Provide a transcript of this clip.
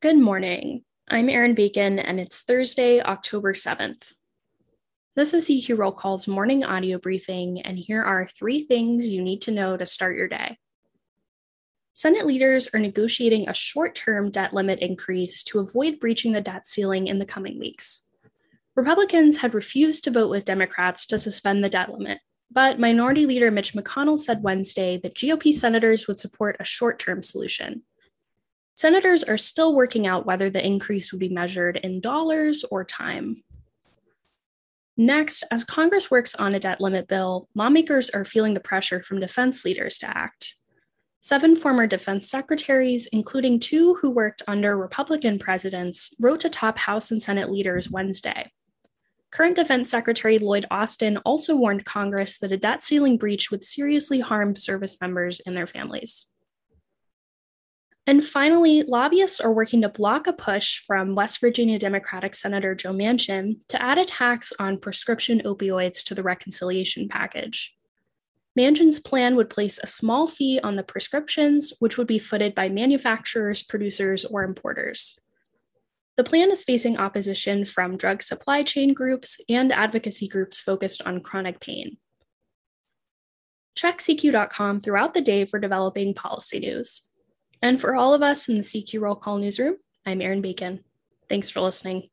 Good morning. I'm Erin Bacon, and it's Thursday, October 7th. This is CQ Roll Call's morning audio briefing, and here are three things you need to know to start your day. Senate leaders are negotiating a short term debt limit increase to avoid breaching the debt ceiling in the coming weeks. Republicans had refused to vote with Democrats to suspend the debt limit, but Minority Leader Mitch McConnell said Wednesday that GOP senators would support a short term solution. Senators are still working out whether the increase would be measured in dollars or time. Next, as Congress works on a debt limit bill, lawmakers are feeling the pressure from defense leaders to act. Seven former defense secretaries, including two who worked under Republican presidents, wrote to top House and Senate leaders Wednesday. Current Defense Secretary Lloyd Austin also warned Congress that a debt ceiling breach would seriously harm service members and their families. And finally, lobbyists are working to block a push from West Virginia Democratic Senator Joe Manchin to add a tax on prescription opioids to the reconciliation package. Manchin's plan would place a small fee on the prescriptions, which would be footed by manufacturers, producers, or importers. The plan is facing opposition from drug supply chain groups and advocacy groups focused on chronic pain. Check CQ.com throughout the day for developing policy news. And for all of us in the CQ Roll Call newsroom, I'm Erin Bacon. Thanks for listening.